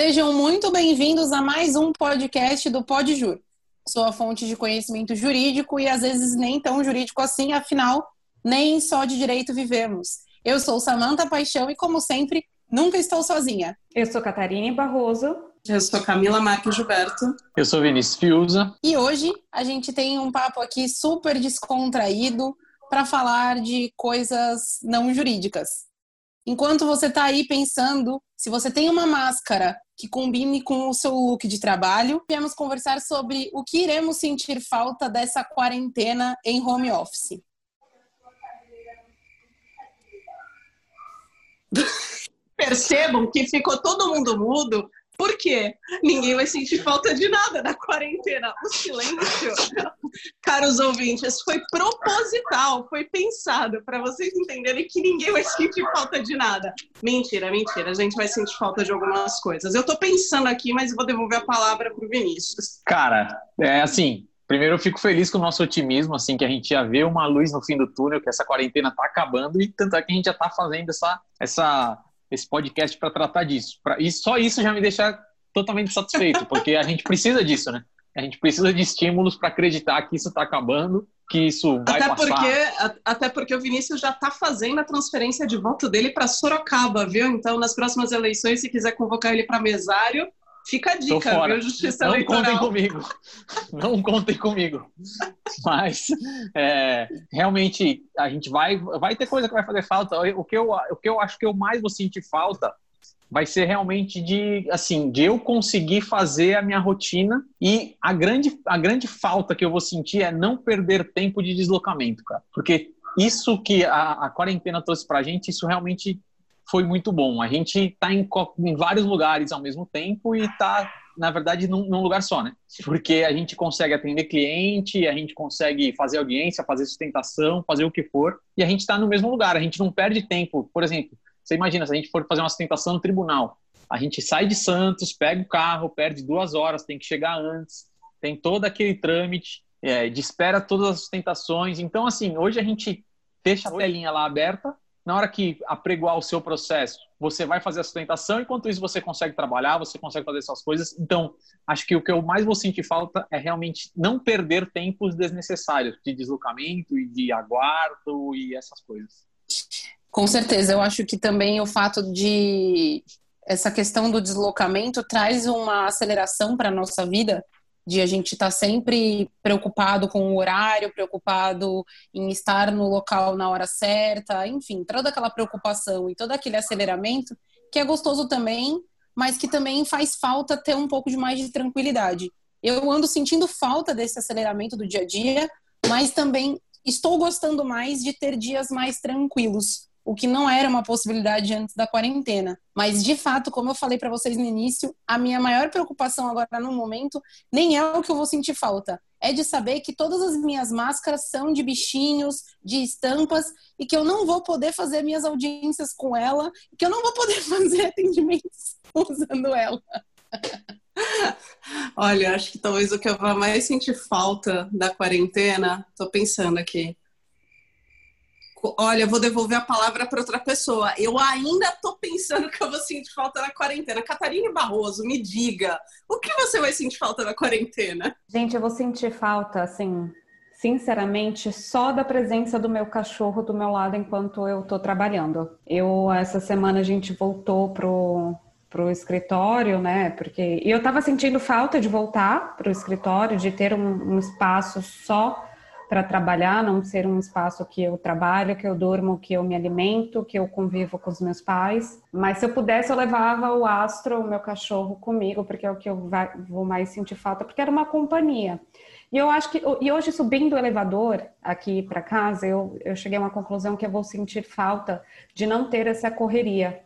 Sejam muito bem-vindos a mais um podcast do PodJur. Sou a fonte de conhecimento jurídico e às vezes nem tão jurídico assim, afinal, nem só de direito vivemos. Eu sou Samanta Paixão e, como sempre, nunca estou sozinha. Eu sou Catarina Barroso. Eu sou Camila Marques Gilberto. Eu sou Vinícius Fiuza. E hoje a gente tem um papo aqui super descontraído para falar de coisas não jurídicas. Enquanto você está aí pensando, se você tem uma máscara que combine com o seu look de trabalho, viemos conversar sobre o que iremos sentir falta dessa quarentena em home office. Percebam que ficou todo mundo mudo por quê? Ninguém vai sentir falta de nada na quarentena. O silêncio, caros ouvintes, foi proposital, foi pensado para vocês entenderem que ninguém vai sentir falta de nada. Mentira, mentira. A gente vai sentir falta de algumas coisas. Eu tô pensando aqui, mas vou devolver a palavra pro Vinícius. Cara, é assim, Primeiro, eu fico feliz com o nosso otimismo, assim, que a gente já vê uma luz no fim do túnel, que essa quarentena tá acabando, e tanto é que a gente já tá fazendo essa, essa esse podcast para tratar disso. Pra, e só isso já me deixa totalmente satisfeito, porque a gente precisa disso, né? A gente precisa de estímulos para acreditar que isso está acabando, que isso vai até passar. Porque, até porque o Vinícius já está fazendo a transferência de voto dele para Sorocaba, viu? Então, nas próximas eleições, se quiser convocar ele para mesário, Fica a dica, viu, Justiça Não Eleitoral. contem comigo. Não contem comigo. Mas, é, realmente, a gente vai... Vai ter coisa que vai fazer falta. O que, eu, o que eu acho que eu mais vou sentir falta vai ser realmente de, assim, de eu conseguir fazer a minha rotina e a grande, a grande falta que eu vou sentir é não perder tempo de deslocamento, cara. Porque isso que a, a quarentena trouxe pra gente, isso realmente foi muito bom. A gente está em, em, vários lugares ao mesmo tempo e está, na verdade, num, num, lugar só, né? Porque a gente consegue atender cliente, a gente consegue fazer audiência, fazer sustentação, fazer o que for, e a gente está no mesmo lugar. A gente não perde tempo. Por exemplo, você imagina, se a gente for fazer uma sustentação no tribunal, a gente sai de Santos, pega o carro, perde duas horas, tem que chegar antes, tem todo aquele trâmite, é, de espera todas as sustentações. Então, assim, hoje a gente deixa a telinha lá aberta, na hora que apregoar o seu processo, você vai fazer a sustentação, enquanto isso você consegue trabalhar, você consegue fazer essas coisas. Então, acho que o que eu mais vou sentir falta é realmente não perder tempos desnecessários de deslocamento e de aguardo e essas coisas. Com certeza, eu acho que também o fato de essa questão do deslocamento traz uma aceleração para a nossa vida, de a gente estar tá sempre preocupado com o horário, preocupado em estar no local na hora certa, enfim, toda aquela preocupação e todo aquele aceleramento que é gostoso também, mas que também faz falta ter um pouco de mais de tranquilidade. Eu ando sentindo falta desse aceleramento do dia a dia, mas também estou gostando mais de ter dias mais tranquilos o que não era uma possibilidade antes da quarentena. Mas, de fato, como eu falei para vocês no início, a minha maior preocupação agora no momento nem é o que eu vou sentir falta, é de saber que todas as minhas máscaras são de bichinhos, de estampas, e que eu não vou poder fazer minhas audiências com ela, que eu não vou poder fazer atendimentos usando ela. Olha, acho que talvez o que eu vá mais sentir falta da quarentena, tô pensando aqui, Olha, vou devolver a palavra para outra pessoa. Eu ainda estou pensando que eu vou sentir falta na quarentena. Catarina Barroso, me diga, o que você vai sentir falta na quarentena? Gente, eu vou sentir falta, assim, sinceramente, só da presença do meu cachorro do meu lado enquanto eu estou trabalhando. Eu, essa semana, a gente voltou pro pro escritório, né? Porque e eu estava sentindo falta de voltar pro escritório, de ter um, um espaço só para trabalhar, não ser um espaço que eu trabalho, que eu durmo, que eu me alimento, que eu convivo com os meus pais. Mas se eu pudesse, eu levava o Astro, o meu cachorro, comigo, porque é o que eu vou mais sentir falta, porque era uma companhia. E eu acho que, e hoje subindo o elevador aqui para casa, eu, eu cheguei a uma conclusão que eu vou sentir falta de não ter essa correria,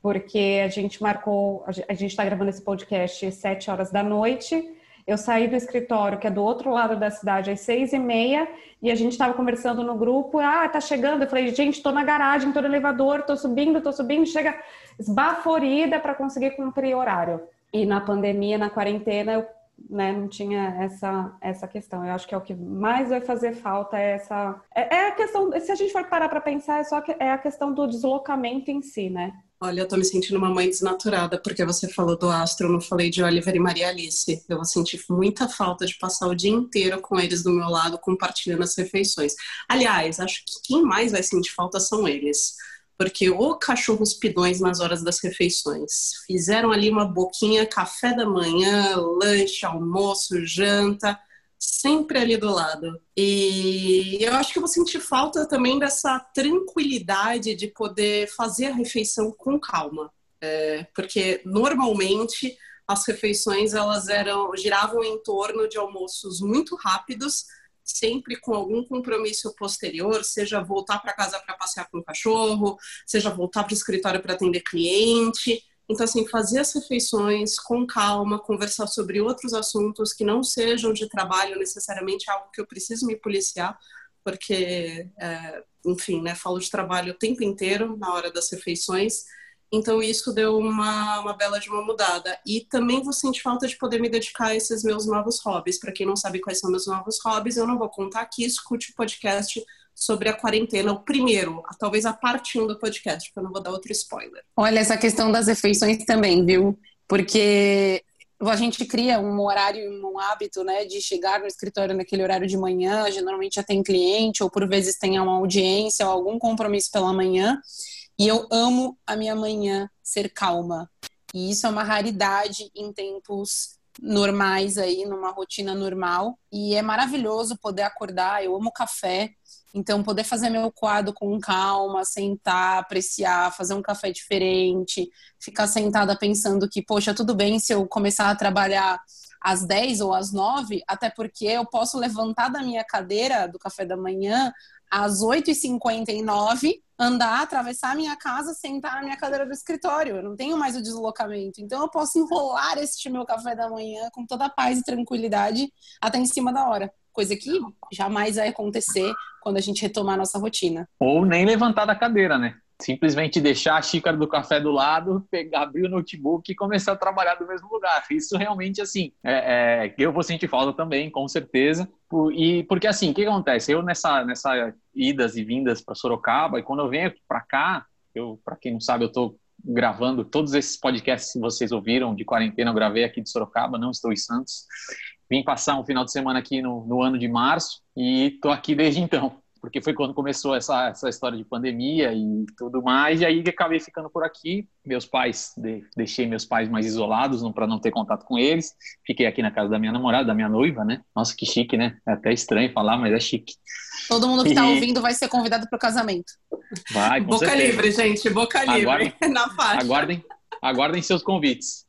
porque a gente marcou, a gente está gravando esse podcast sete horas da noite eu saí do escritório, que é do outro lado da cidade, às seis e meia, e a gente estava conversando no grupo. Ah, tá chegando. Eu falei, gente, estou na garagem, estou no elevador, estou subindo, estou subindo. Chega esbaforida para conseguir cumprir horário. E na pandemia, na quarentena, eu né, não tinha essa, essa questão. Eu acho que é o que mais vai fazer falta é essa. É, é a questão. Se a gente for parar para pensar, é só que, é a questão do deslocamento em si, né? Olha, eu tô me sentindo uma mãe desnaturada, porque você falou do Astro, eu não falei de Oliver e Maria Alice. Eu vou sentir muita falta de passar o dia inteiro com eles do meu lado, compartilhando as refeições. Aliás, acho que quem mais vai sentir falta são eles. Porque o cachorros pidões nas horas das refeições. Fizeram ali uma boquinha, café da manhã, lanche, almoço, janta sempre ali do lado. E eu acho que eu vou sentir falta também dessa tranquilidade de poder fazer a refeição com calma. É, porque normalmente as refeições elas eram giravam em torno de almoços muito rápidos, sempre com algum compromisso posterior, seja voltar para casa para passear com o cachorro, seja voltar para o escritório para atender cliente. Então, assim, fazer as refeições com calma, conversar sobre outros assuntos que não sejam de trabalho necessariamente algo que eu preciso me policiar, porque, é, enfim, né, falo de trabalho o tempo inteiro na hora das refeições. Então, isso deu uma, uma bela de uma mudada. E também vou sentir falta de poder me dedicar a esses meus novos hobbies. Para quem não sabe quais são meus novos hobbies, eu não vou contar aqui, escute o podcast sobre a quarentena, o primeiro, talvez a parte 1 do podcast, porque eu não vou dar outro spoiler. Olha, essa questão das refeições também, viu? Porque a gente cria um horário, um hábito, né, de chegar no escritório naquele horário de manhã, geralmente já tem cliente, ou por vezes tem uma audiência ou algum compromisso pela manhã, e eu amo a minha manhã ser calma. E isso é uma raridade em tempos normais aí, numa rotina normal. E é maravilhoso poder acordar. Eu amo café, então poder fazer meu quadro com calma, sentar, apreciar, fazer um café diferente, ficar sentada pensando que, poxa, tudo bem se eu começar a trabalhar às 10 ou às 9, até porque eu posso levantar da minha cadeira do café da manhã às 8h59, andar, atravessar a minha casa, sentar na minha cadeira do escritório. Eu não tenho mais o deslocamento. Então eu posso enrolar este meu café da manhã com toda a paz e tranquilidade até em cima da hora. Coisa que jamais vai acontecer quando a gente retomar a nossa rotina. Ou nem levantar da cadeira, né? Simplesmente deixar a xícara do café do lado, pegar, abrir o notebook e começar a trabalhar do mesmo lugar. Isso realmente, assim, é, é, eu vou sentir falta também, com certeza. E porque, assim, o que acontece? Eu, nessa, nessa idas e vindas para Sorocaba, e quando eu venho para cá, eu, para quem não sabe, eu estou gravando todos esses podcasts que vocês ouviram de quarentena, eu gravei aqui de Sorocaba, não estou em Santos. Vim passar um final de semana aqui no, no ano de março e estou aqui desde então porque foi quando começou essa, essa história de pandemia e tudo mais, e aí acabei ficando por aqui. Meus pais, de, deixei meus pais mais isolados para não ter contato com eles. Fiquei aqui na casa da minha namorada, da minha noiva, né? Nossa, que chique, né? É até estranho falar, mas é chique. Todo mundo que está e... ouvindo vai ser convidado para o casamento. Vai, com Boca certeza. livre, gente, boca livre. Aguardem, na faixa. Aguardem, aguardem seus convites.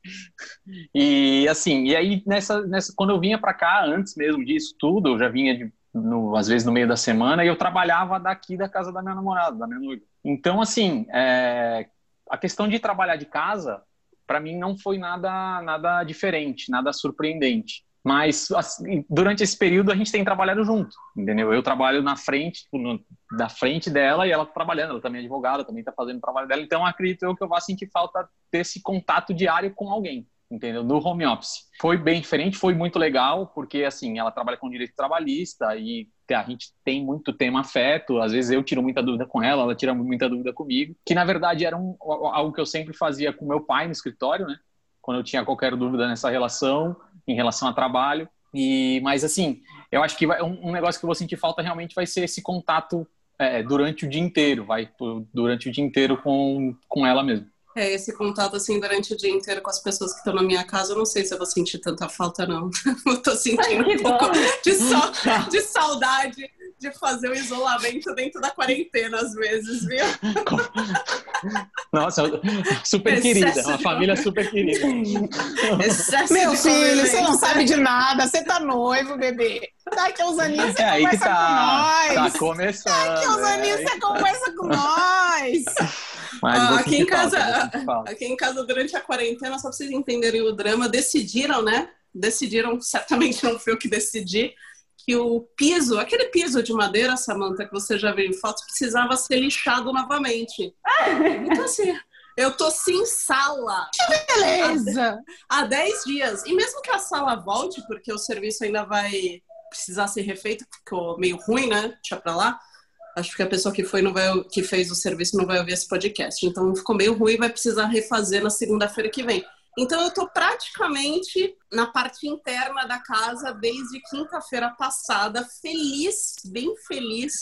E assim, e aí nessa, nessa quando eu vinha para cá antes mesmo disso tudo, eu já vinha de no, às vezes no meio da semana, e eu trabalhava daqui da casa da minha namorada, da minha noiva. Então, assim, é, a questão de trabalhar de casa, para mim não foi nada, nada diferente, nada surpreendente. Mas assim, durante esse período a gente tem trabalhado junto, entendeu? Eu trabalho na frente, tipo, no, da frente dela e ela tá trabalhando, ela também é advogada, também está fazendo o trabalho dela. Então acredito eu que eu vou sentir falta desse contato diário com alguém entendeu? No home office. Foi bem diferente, foi muito legal, porque assim, ela trabalha com direito trabalhista e a gente tem muito tema afeto, às vezes eu tiro muita dúvida com ela, ela tira muita dúvida comigo, que na verdade era um, algo que eu sempre fazia com meu pai no escritório, né? Quando eu tinha qualquer dúvida nessa relação, em relação a trabalho. E, mas assim, eu acho que vai, um, um negócio que eu vou sentir falta realmente vai ser esse contato é, durante o dia inteiro, vai durante o dia inteiro com, com ela mesmo. É, esse contato assim durante o dia inteiro com as pessoas que estão na minha casa, eu não sei se eu vou sentir tanta falta, não. eu tô sentindo Ai, um pouco de, so, de saudade de fazer o isolamento dentro da quarentena, às vezes, viu? Nossa, super Excesso querida, uma família super querida. Excesso Meu filho, você não sabe de nada, você tá noivo, bebê. Daqui uns aninhos você é aí que tá, com nós. Tá começando. Daqui uns é aninhos você conversa com nós. Ah, aqui, em casa, falta, aqui em casa, durante a quarentena, só pra vocês entenderem o drama, decidiram, né? Decidiram, certamente não foi eu que decidi, que o piso, aquele piso de madeira, Samanta, que você já viu em fotos, precisava ser lixado novamente. Então, assim, eu tô sem sala. Que beleza! Há 10 dias. E mesmo que a sala volte, porque o serviço ainda vai precisar ser refeito, ficou meio ruim, né? Deixa pra lá. Acho que a pessoa que foi não vai, que fez o serviço não vai ouvir esse podcast. Então ficou meio ruim, vai precisar refazer na segunda-feira que vem. Então eu estou praticamente na parte interna da casa desde quinta-feira passada, feliz, bem feliz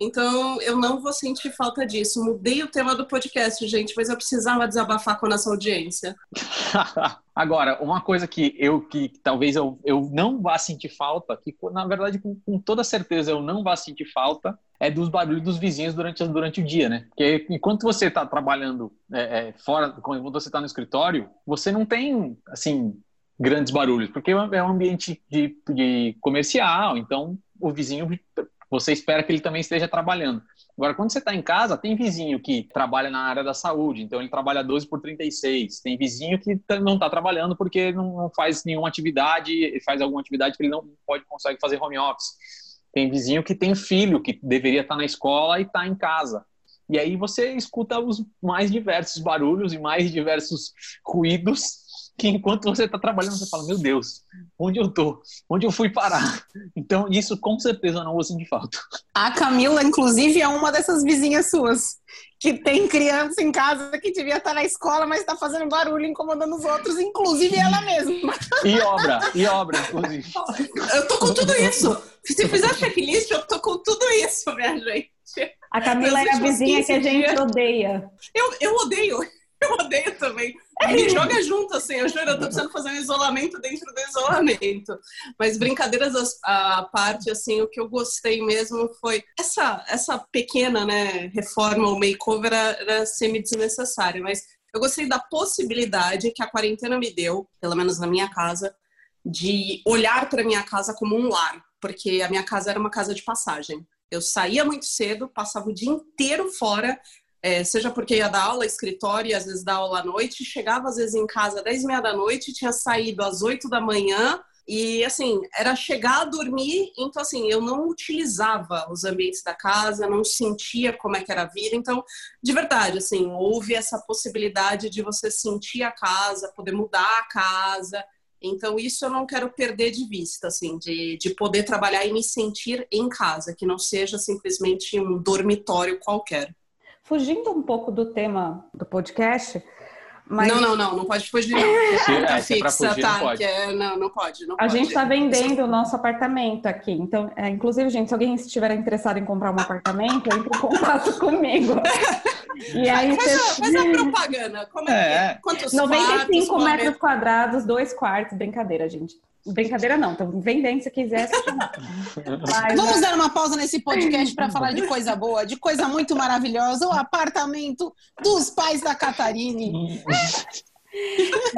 então, eu não vou sentir falta disso. Mudei o tema do podcast, gente, mas eu precisava desabafar com a nossa audiência. Agora, uma coisa que eu que talvez eu, eu não vá sentir falta, que na verdade com, com toda certeza eu não vá sentir falta, é dos barulhos dos vizinhos durante, durante o dia, né? Porque enquanto você está trabalhando é, é, fora, quando você está no escritório, você não tem, assim, grandes barulhos, porque é um ambiente de, de comercial, então o vizinho você espera que ele também esteja trabalhando. Agora, quando você está em casa, tem vizinho que trabalha na área da saúde, então ele trabalha 12 por 36. Tem vizinho que não está trabalhando porque não faz nenhuma atividade, faz alguma atividade que ele não pode consegue fazer home office. Tem vizinho que tem filho que deveria estar tá na escola e está em casa. E aí você escuta os mais diversos barulhos e mais diversos ruídos que enquanto você está trabalhando, você fala, meu Deus, onde eu tô? Onde eu fui parar? Então, isso com certeza eu não vou sentir falta. A Camila, inclusive, é uma dessas vizinhas suas, que tem criança em casa que devia estar na escola, mas está fazendo barulho, incomodando os outros, inclusive ela mesma. E obra, e obra, inclusive. Eu tô com tudo isso. Se fizer checklist, eu tô com tudo isso, minha gente. A Camila é a vizinha que a gente dias... odeia. Eu, eu odeio. Eu odeio também. Me joga junto, assim, eu juro, eu tô precisando fazer um isolamento dentro do isolamento. Mas brincadeiras à parte, assim, o que eu gostei mesmo foi essa, essa pequena, né, reforma ou makeover era, era semi-desnecessária, mas eu gostei da possibilidade que a quarentena me deu, pelo menos na minha casa, de olhar para minha casa como um lar, porque a minha casa era uma casa de passagem. Eu saía muito cedo, passava o dia inteiro fora, é, seja porque ia dar aula, escritório, e às vezes dar aula à noite, chegava às vezes em casa às 10 e meia da noite, tinha saído às 8 da manhã, e assim, era chegar a dormir, então assim, eu não utilizava os ambientes da casa, não sentia como é que era a vida, então, de verdade, assim, houve essa possibilidade de você sentir a casa, poder mudar a casa, então isso eu não quero perder de vista, assim, de, de poder trabalhar e me sentir em casa, que não seja simplesmente um dormitório qualquer fugindo um pouco do tema do podcast. Mas... Não, não, não, não pode fugir, não. É, tá fixa, fugir, tá? Não, pode. É, não, não pode. Não a pode. gente está vendendo o nosso apartamento aqui. Então, é, inclusive, gente, se alguém estiver interessado em comprar um apartamento, entre em contato comigo. E aí, faz, você... a, faz a propaganda. Como é, é. Quantos 95 quartos, metros quadrados, dois quartos. Brincadeira, gente. Brincadeira não, então vendendo se quiser. Mas, Vamos é dar uma pausa nesse podcast para falar de coisa boa, de coisa muito maravilhosa, o apartamento dos pais da Catarine.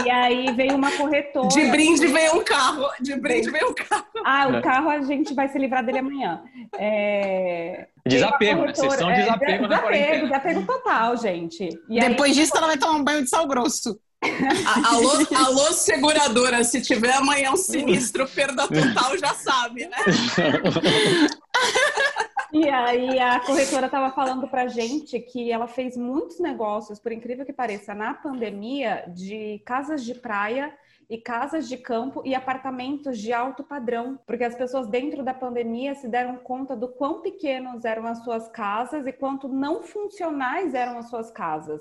E aí veio uma corretora. De brinde veio um carro. De brinde veio um carro. Ah, o carro a gente vai se livrar dele amanhã. É... Desapego, né? Vocês são é, desapego, é, desapego, desapego total, gente. E Depois aí... disso, ela vai tomar um banho de sal grosso. Alô, alô, seguradora, se tiver amanhã um sinistro, perda total, já sabe, né? E aí a corretora estava falando para gente que ela fez muitos negócios, por incrível que pareça, na pandemia, de casas de praia e casas de campo e apartamentos de alto padrão, porque as pessoas dentro da pandemia se deram conta do quão pequenos eram as suas casas e quanto não funcionais eram as suas casas.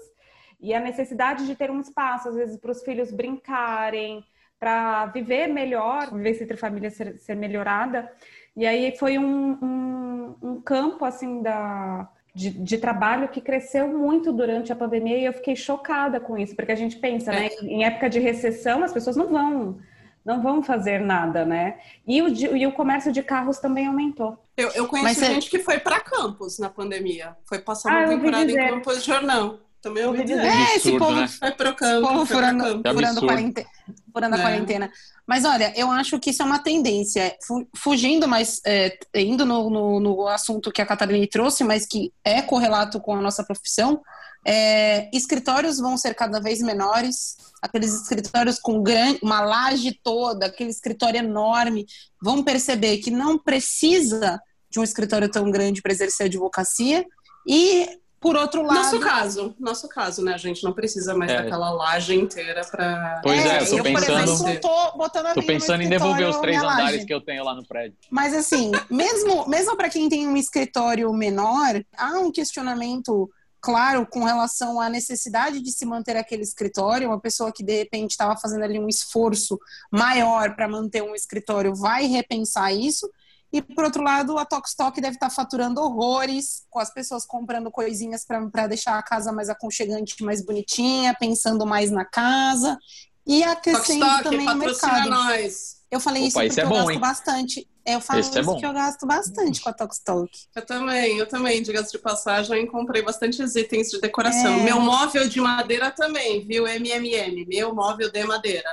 E a necessidade de ter um espaço, às vezes, para os filhos brincarem, para viver melhor, vivência entre famílias ser, ser melhorada. E aí foi um, um, um campo, assim, da, de, de, trabalho que cresceu muito durante a pandemia e eu fiquei chocada com isso, porque a gente pensa, né, é. em época de recessão as pessoas não vão não vão fazer nada, né? E o, e o comércio de carros também aumentou. Eu, eu conheço Mas gente que foi para campos na pandemia, foi passar uma ah, temporada em Campos de Jornal. Também ouvi dizer. É, esse povo né? vai pro campo. Povo furando, furando, quarentena, furando é. a quarentena. Mas olha, eu acho que isso é uma tendência. Fugindo, mas é, indo no, no, no, assunto que a Catarina trouxe, mas que é correlato com a nossa profissão, é, escritórios vão ser cada vez menores. Aqueles escritórios com grande, uma laje toda, aquele escritório enorme, vão perceber que não precisa de um escritório tão grande para exercer a advocacia. E Por outro lado. Nosso caso, nosso caso, né? A gente não precisa mais É. daquela laje inteira pra. Pois é, eu tô eu, pensando- por exemplo, tô botando a Tô pensando em devolver os três andares laje. que eu tenho lá no prédio. Mas assim, mesmo, mesmo para quem tem um escritório menor, há um questionamento claro com relação à necessidade de se manter aquele escritório. Uma pessoa que de repente estava fazendo ali um esforço maior para manter um escritório vai repensar isso. E por outro lado, a Tokstok deve estar faturando horrores com as pessoas comprando coisinhas para deixar a casa mais aconchegante, mais bonitinha, pensando mais na casa e aquecendo Tokstok, também o mercado. nós. Eu falei Opa, isso porque é eu bom, gasto hein? bastante. Eu falo Esse é isso bom. que eu gasto bastante com a Tokstok. Eu também, eu também, diga-se de passagem, comprei bastantes itens de decoração. É. Meu móvel de madeira também, viu? MMM, meu móvel de madeira.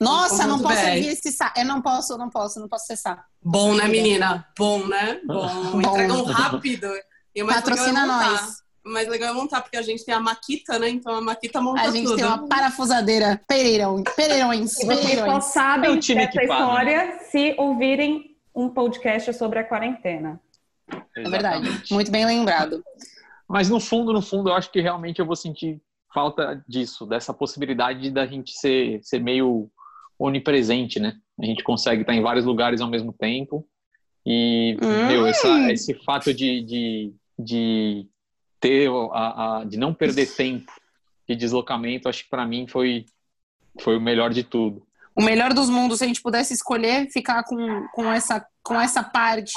Nossa, não posso ouvir esse sa... Eu não posso, não posso, não posso cessar. Bom, né, menina? Bom, né? Bom. Bom. Entregam rápido. E o mais Patrocina legal é montar. nós. O mais legal é montar, porque a gente tem a Maquita, né? Então a Maquita monta A gente tudo. tem uma parafusadeira. Pereirão, pereirões, E vocês só pereirões. sabem É dessa história se ouvirem um podcast sobre a quarentena. É verdade. Exatamente. Muito bem lembrado. Mas no fundo, no fundo, eu acho que realmente eu vou sentir falta disso, dessa possibilidade da gente ser, ser meio onipresente, né? A gente consegue estar em vários lugares ao mesmo tempo. E, Hum. meu, essa- esse fato de, de, de ter, a, a- de não perder tempo de deslocamento, acho que para mim foi, foi o melhor de tudo. O melhor dos mundos, se a gente pudesse escolher ficar com, com, essa, com essa parte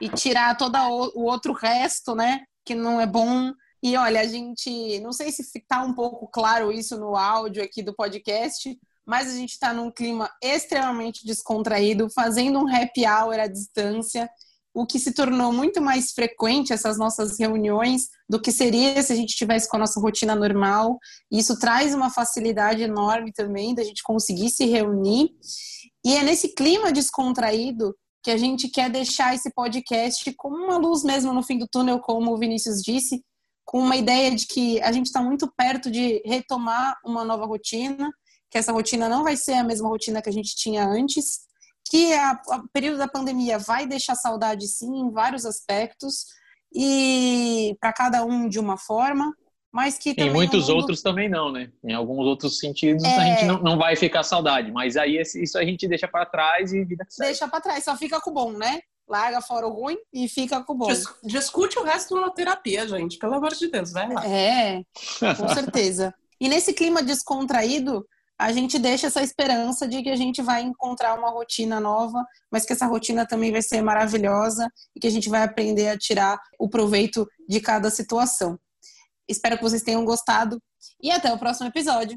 e tirar todo o outro resto, né? Que não é bom. E olha, a gente. Não sei se tá um pouco claro isso no áudio aqui do podcast, mas a gente está num clima extremamente descontraído, fazendo um happy hour à distância, o que se tornou muito mais frequente essas nossas reuniões do que seria se a gente tivesse com a nossa rotina normal. Isso traz uma facilidade enorme também da gente conseguir se reunir. E é nesse clima descontraído que a gente quer deixar esse podcast como uma luz mesmo no fim do túnel, como o Vinícius disse, com uma ideia de que a gente está muito perto de retomar uma nova rotina, que essa rotina não vai ser a mesma rotina que a gente tinha antes, que a- o período da pandemia vai deixar saudade sim em vários aspectos e para cada um de uma forma, mas que também Em muitos mundo- outros também não, né? Em alguns outros sentidos a É. gente não, não vai ficar saudade, mas aí esse- isso a gente deixa para trás e vida que segue. deixa para trás, só fica com o bom, né? Larga fora o ruim e fica com o bom. Dis- Discute o resto na terapia, gente. Pelo amor de Deus, vai lá. É, com certeza. E nesse clima descontraído, a gente deixa essa esperança de que a gente vai encontrar uma rotina nova, mas que essa rotina também vai ser maravilhosa e que a gente vai aprender a tirar o proveito de cada situação. Espero que vocês tenham gostado e até o próximo episódio.